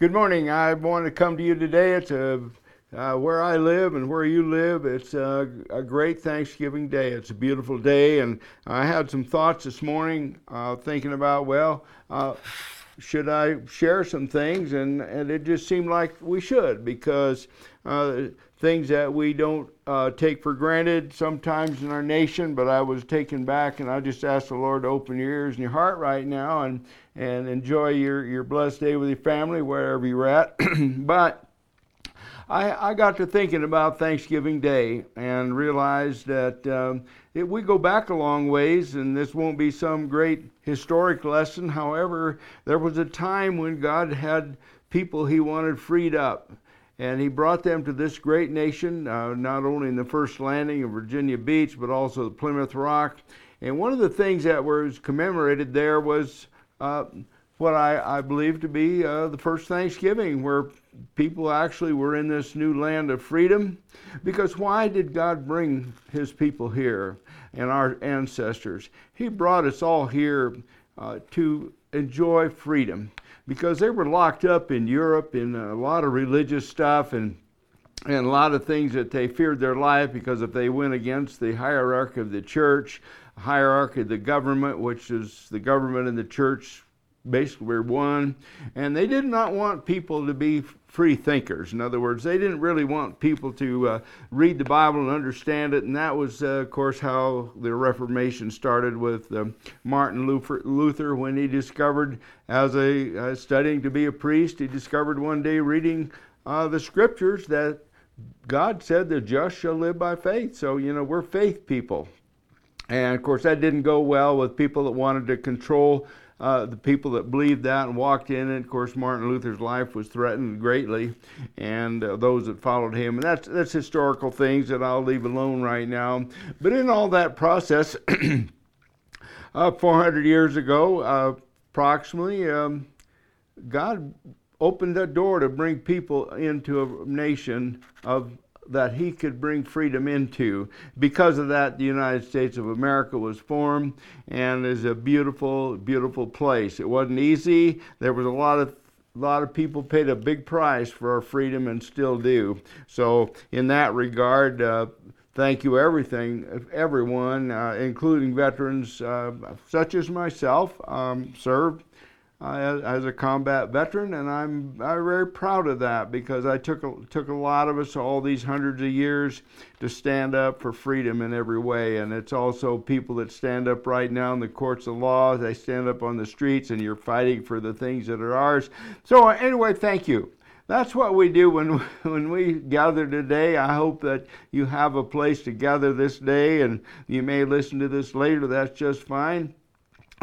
Good morning. I want to come to you today. It's a, uh, where I live and where you live. It's a, a, great Thanksgiving day. It's a beautiful day, and I had some thoughts this morning uh, thinking about, well, uh, should I share some things? And, and it just seemed like we should because uh, things that we don't uh, take for granted sometimes in our nation, but I was taken back and I just asked the Lord to open your ears and your heart right now and, and enjoy your, your blessed day with your family wherever you're at. but I, I got to thinking about Thanksgiving Day and realized that um, it, we go back a long ways, and this won't be some great historic lesson. However, there was a time when God had people he wanted freed up and he brought them to this great nation, uh, not only in the first landing of Virginia Beach, but also the Plymouth Rock. And one of the things that was commemorated there was uh, what I, I, believe to be uh, the first Thanksgiving, where people actually were in this new land of freedom. Because why did God bring his people here and our ancestors? He brought us all here uh, to enjoy freedom because they were locked up in Europe in a lot of religious stuff and and a lot of things that they feared their life because if they went against the hierarchy of the church, hierarchy of the government, which is the government and the church basically were one, and they did not want people to be free thinkers. In other words, they didn't really want people to uh, read the Bible and understand it, and that was, uh, of course, how the Reformation started with uh, Martin Luther, Luther, when he discovered, as a uh, studying to be a priest, he discovered one day reading uh, the scriptures that God said the just shall live by faith. So, you know, we're faith people. And of course, that didn't go well with people that wanted to control uh, the people that believed that and walked in it. Of course, Martin Luther's life was threatened greatly, and uh, those that followed him. And that's that's historical things that I'll leave alone right now. But in all that process, uh, 400 years ago, uh, approximately, um, God opened that door to bring people into a nation of that he could bring freedom into. Because of that, the United States of America was formed and is a beautiful, beautiful place. It wasn't easy. There was a lot of a lot of people paid a big price for our freedom and still do. So, in that regard, uh, thank you everything, everyone, uh, including veterans uh, such as myself, um, served uh, as a combat veteran, and I'm, I'm very proud of that because I took a, took a lot of us all these hundreds of years to stand up for freedom in every way. And it's also people that stand up right now in the courts of law. They stand up on the streets, and you're fighting for the things that are ours. So anyway, thank you. That's what we do when when we gather today. I hope that you have a place to gather this day, and you may listen to this later. That's just fine.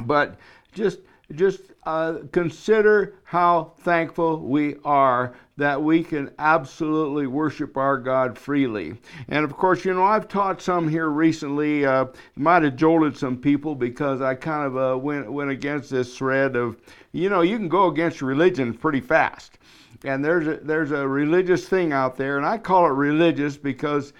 But just just uh, consider how thankful we are that we can absolutely worship our God freely. And of course, you know, I've taught some here recently, uh, might have jolted some people because I kind of uh, went, went against this thread of, you know, you can go against religion pretty fast. And there's a, there's a religious thing out there, and I call it religious because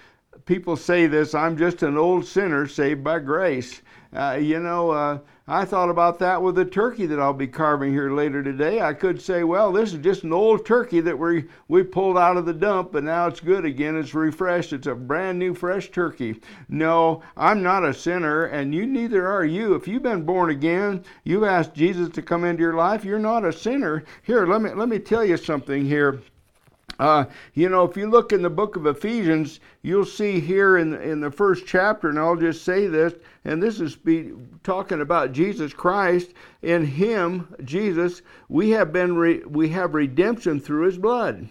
people say this I'm just an old sinner saved by grace. Uh, you know, uh, I thought about that with the turkey that I'll be carving here later today. I could say, well, this is just an old turkey that we we pulled out of the dump, but now it's good again. It's refreshed. It's a brand new, fresh turkey. No, I'm not a sinner, and you neither are you. If you've been born again, you've asked Jesus to come into your life. You're not a sinner. Here, let me let me tell you something here. Uh, you know, if you look in the book of Ephesians, you'll see here in, in the first chapter, and I'll just say this, and this is be, talking about Jesus Christ. In Him, Jesus, we have been re, we have redemption through His blood,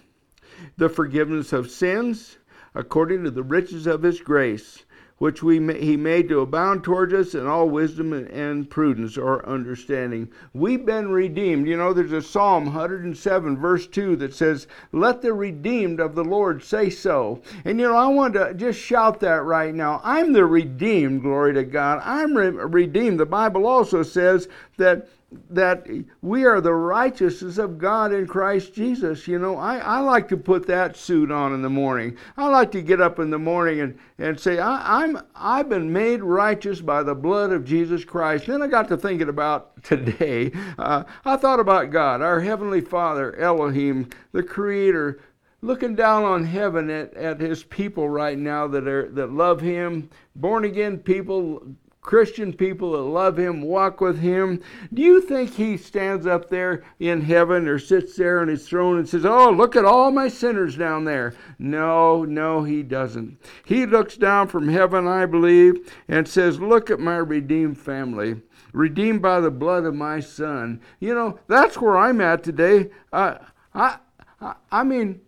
the forgiveness of sins, according to the riches of His grace which we he made to abound towards us in all wisdom and prudence or understanding. We've been redeemed. You know, there's a Psalm 107, verse 2 that says, Let the redeemed of the Lord say so. And you know, I want to just shout that right now. I'm the redeemed, glory to God. I'm re- redeemed. The Bible also says that that we are the righteousness of God in Christ Jesus. You know, I, I like to put that suit on in the morning. I like to get up in the morning and, and say, I, I'm I've been made righteous by the blood of Jesus Christ. Then I got to thinking about today. Uh, I thought about God, our Heavenly Father, Elohim, the Creator, looking down on heaven at, at his people right now that are that love him, born again people Christian people that love Him, walk with Him. Do you think He stands up there in heaven or sits there on His throne and says, Oh, look at all my sinners down there? No, no, He doesn't. He looks down from heaven, I believe, and says, Look at my redeemed family redeemed by the blood of my son. You know, that's where I'm at today. Uh, I, I, I mean,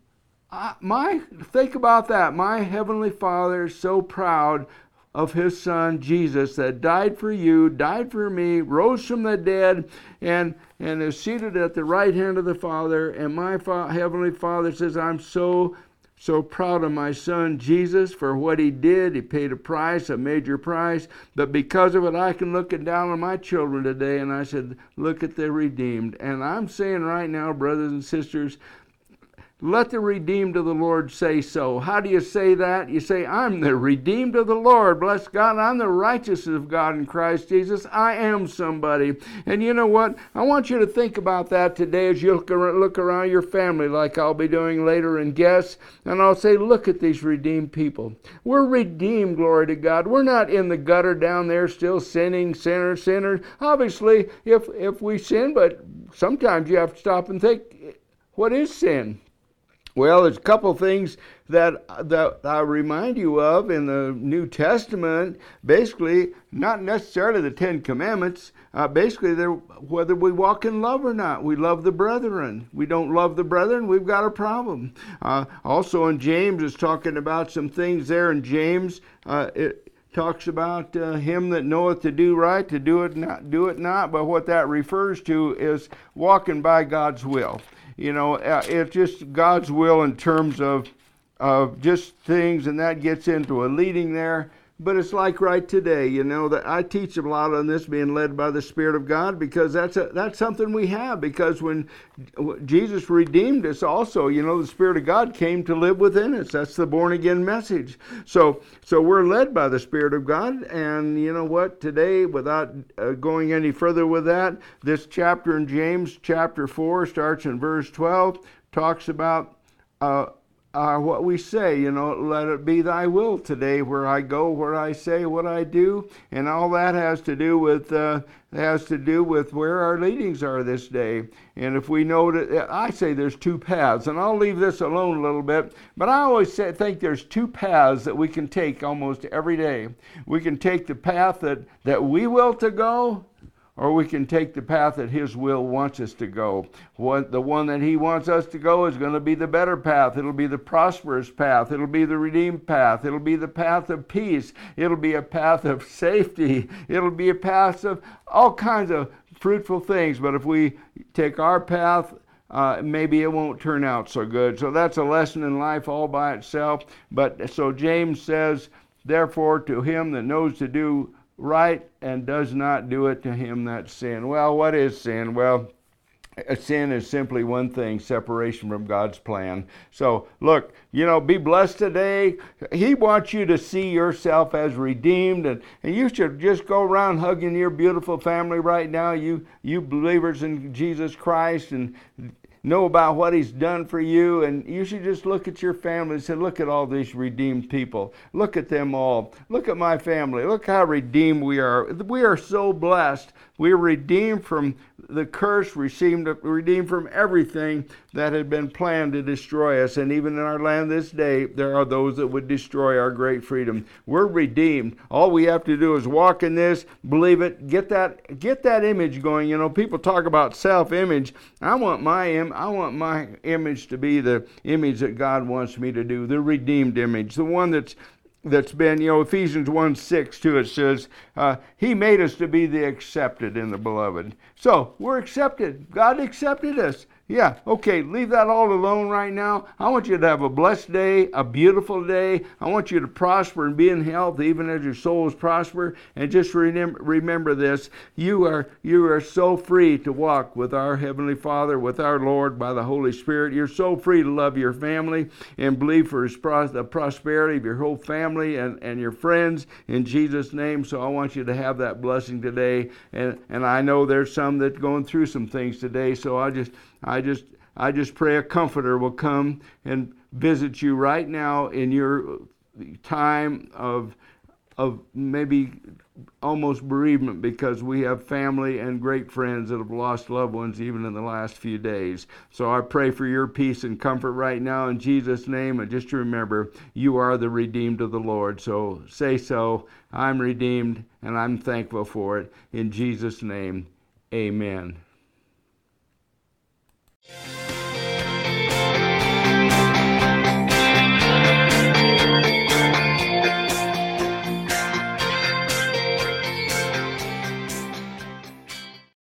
I, my think about that. My heavenly Father is so proud of his son Jesus that died for you, died for me, rose from the dead, and and is seated at the right hand of the Father. And my fa- heavenly Father says, "I'm so so proud of my son Jesus for what he did. He paid a price, a major price, but because of it, I can look down on my children today." And I said, "Look at the redeemed." And I'm saying right now, brothers and sisters, let the redeemed of the Lord say so. How do you say that? You say, I'm the redeemed of the Lord. Bless God. I'm the righteousness of God in Christ Jesus. I am somebody. And you know what? I want you to think about that today as you look around your family, like I'll be doing later in guests. And I'll say, look at these redeemed people. We're redeemed, glory to God. We're not in the gutter down there still sinning, sinner, sinner. Obviously, if, if we sin, but sometimes you have to stop and think, what is sin? Well, there's a couple things that that I remind you of in the New Testament. Basically, not necessarily the Ten Commandments. Uh, basically, whether we walk in love or not. We love the brethren. We don't love the brethren. We've got a problem. Uh, also, in James, is talking about some things there. In James, uh, it talks about uh, him that knoweth to do right, to do it not, do it not. But what that refers to is walking by God's will you know, uh, it's just God's will in terms of of just things, and that gets into a leading there. But it's like right today, you know, that I teach a lot on this being led by the Spirit of God because that's a, that's something we have. Because when Jesus redeemed us, also, you know, the Spirit of God came to live within us. That's the born again message. So so we're led by the Spirit of God, and you know what? Today, without uh, going any further with that, this chapter in James, chapter four, starts in verse twelve, talks about. Uh, uh, what we say, you know, let it be thy will today where I go, where I say, what I do, and all that has to do with uh, has to do with where our leadings are this day. And if we know that, I say there's two paths, and I'll leave this alone a little bit, but I always say, think there's two paths that we can take almost every day. We can take the path that, that we will to go, or we can take the path that His will wants us to go. What, the one that He wants us to go is going to be the better path. It'll be the prosperous path. It'll be the redeemed path. It'll be the path of peace. It'll be a path of safety. It'll be a path of all kinds of fruitful things. But if we take our path, uh, maybe it won't turn out so good. So that's a lesson in life all by itself. But so James says, therefore, to him that knows to do right and does not do it to him that sin. Well, what is sin? Well, sin is simply one thing separation from God's plan. So, look, you know, be blessed today. He wants you to see yourself as redeemed, and, and you should just go around hugging your beautiful family right now, you, you believers in Jesus Christ, and know about what he's done for you and you should just look at your family and say look at all these redeemed people. Look at them all. Look at my family. Look how redeemed we are. We are so blessed. We are redeemed from the curse, received, redeemed from everything that had been planned to destroy us. And even in our land this day, there are those that would destroy our great freedom. We're redeemed. All we have to do is walk in this, believe it, get that get that image going. You know, people talk about self-image. I want my Im- I want my image to be the image that God wants me to do, the redeemed image, the one that's that's been, you know, Ephesians 1 6 too, it says, uh, He made us to be the accepted in the beloved. So we're accepted. God accepted us. Yeah, okay, leave that all alone right now. I want you to have a blessed day, a beautiful day. I want you to prosper and be in health even as your souls prosper. And just remember, remember this you are, you are so free to walk with our Heavenly Father, with our Lord by the Holy Spirit. You're so free to love your family and believe for pros- the prosperity of your whole family and, and your friends in Jesus' name. So I want you to have that blessing today. And, and I know there's some that are going through some things today. So I just I just I just pray a comforter will come and visit you right now in your time of of maybe almost bereavement because we have family and great friends that have lost loved ones even in the last few days. So I pray for your peace and comfort right now in Jesus' name. And just remember, you are the redeemed of the Lord. So say so. I'm redeemed and I'm thankful for it. In Jesus' name, amen. Yeah.